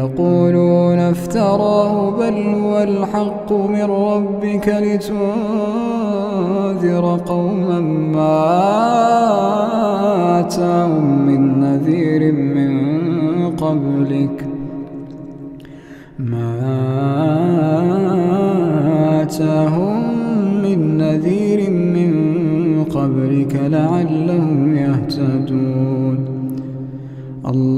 يقولون افتراه بل هو الحق من ربك لتنذر قوما ما آتاهم من نذير من قبلك. ما آتاهم من نذير من قبلك لعلهم يهتدون.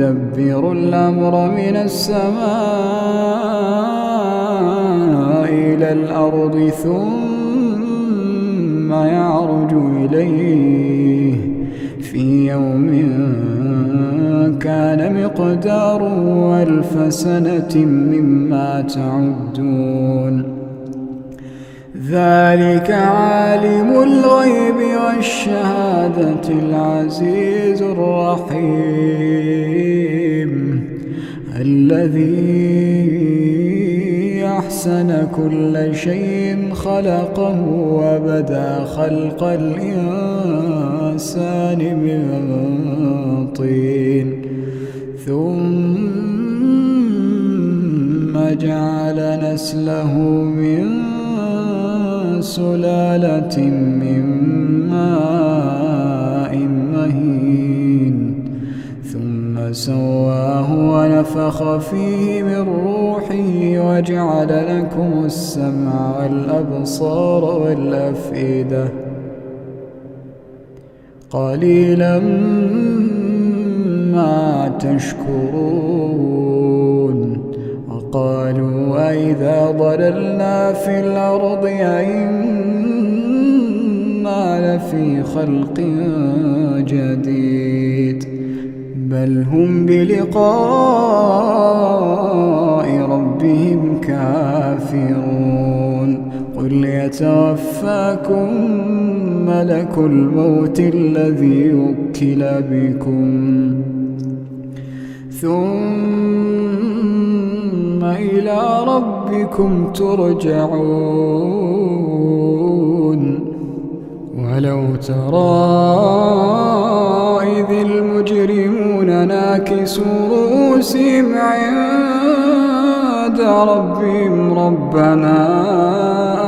يدبر الأمر من السماء إلى الأرض ثم يعرج إليه. في يوم كان مقداره ألف سنة مما تعدون. ذلك عالم الغيب والشهادة العزيز الرحيم. الذي أحسن كل شيء خلقه وبدا خلق الإنسان من طين. ثم جعل نسله من سلالة من ماء مهين ثم سواه ونفخ فيه من روحه وجعل لكم السمع والأبصار والأفئدة. قليلا ما تشكرون. وقالوا أئذا ضللنا في الأرض أئنا لفي خلق جديد بل هم بلقاء ربهم كافرون قل يتوفاكم ملك الموت الذي وكل بكم ثم إلى ربكم ترجعون. ولو ترى إذ المجرمون ناكسوا رؤوسهم عند ربهم ربنا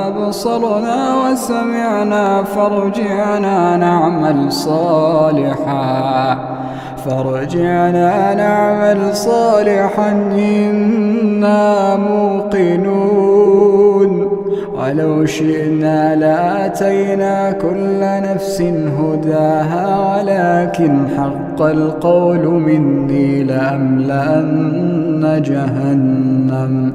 أبصرنا وسمعنا فارجعنا نعمل صالحا. فارجعنا نعمل صالحا إنا موقنون ولو شئنا لآتينا كل نفس هداها ولكن حق القول مني لأملأن جهنم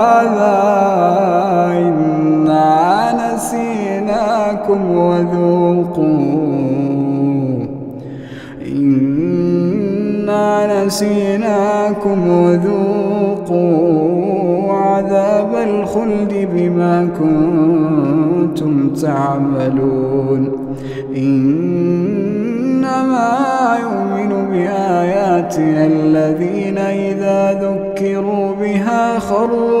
نسيناكم وذوقوا إنا نسيناكم وذوقوا عذاب الخلد بما كنتم تعملون. إنما يؤمن بآياتنا الذين إذا ذكروا بها خروا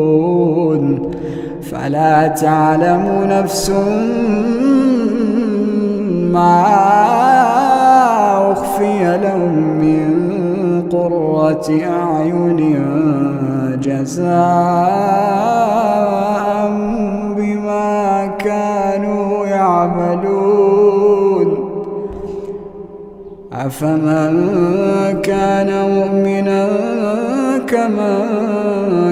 فلا تعلم نفس ما أخفي لهم من قرة أعين جزاء بما كانوا يعملون. أفمن كان مؤمنا كمن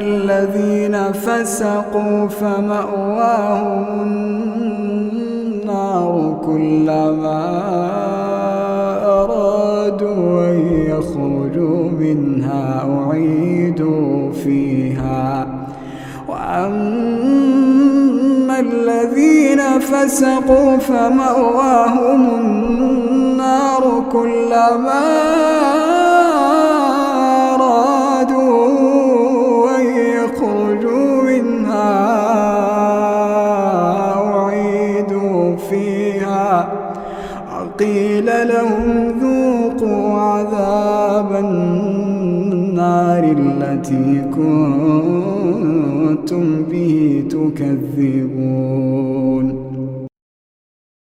الذين فسقوا فمأواهم النار كلما أرادوا أن يخرجوا منها أعيدوا فيها. وأما الذين فسقوا فمأواهم النار كلما وقيل لهم ذوقوا عذاب النار التي كنتم به تكذبون.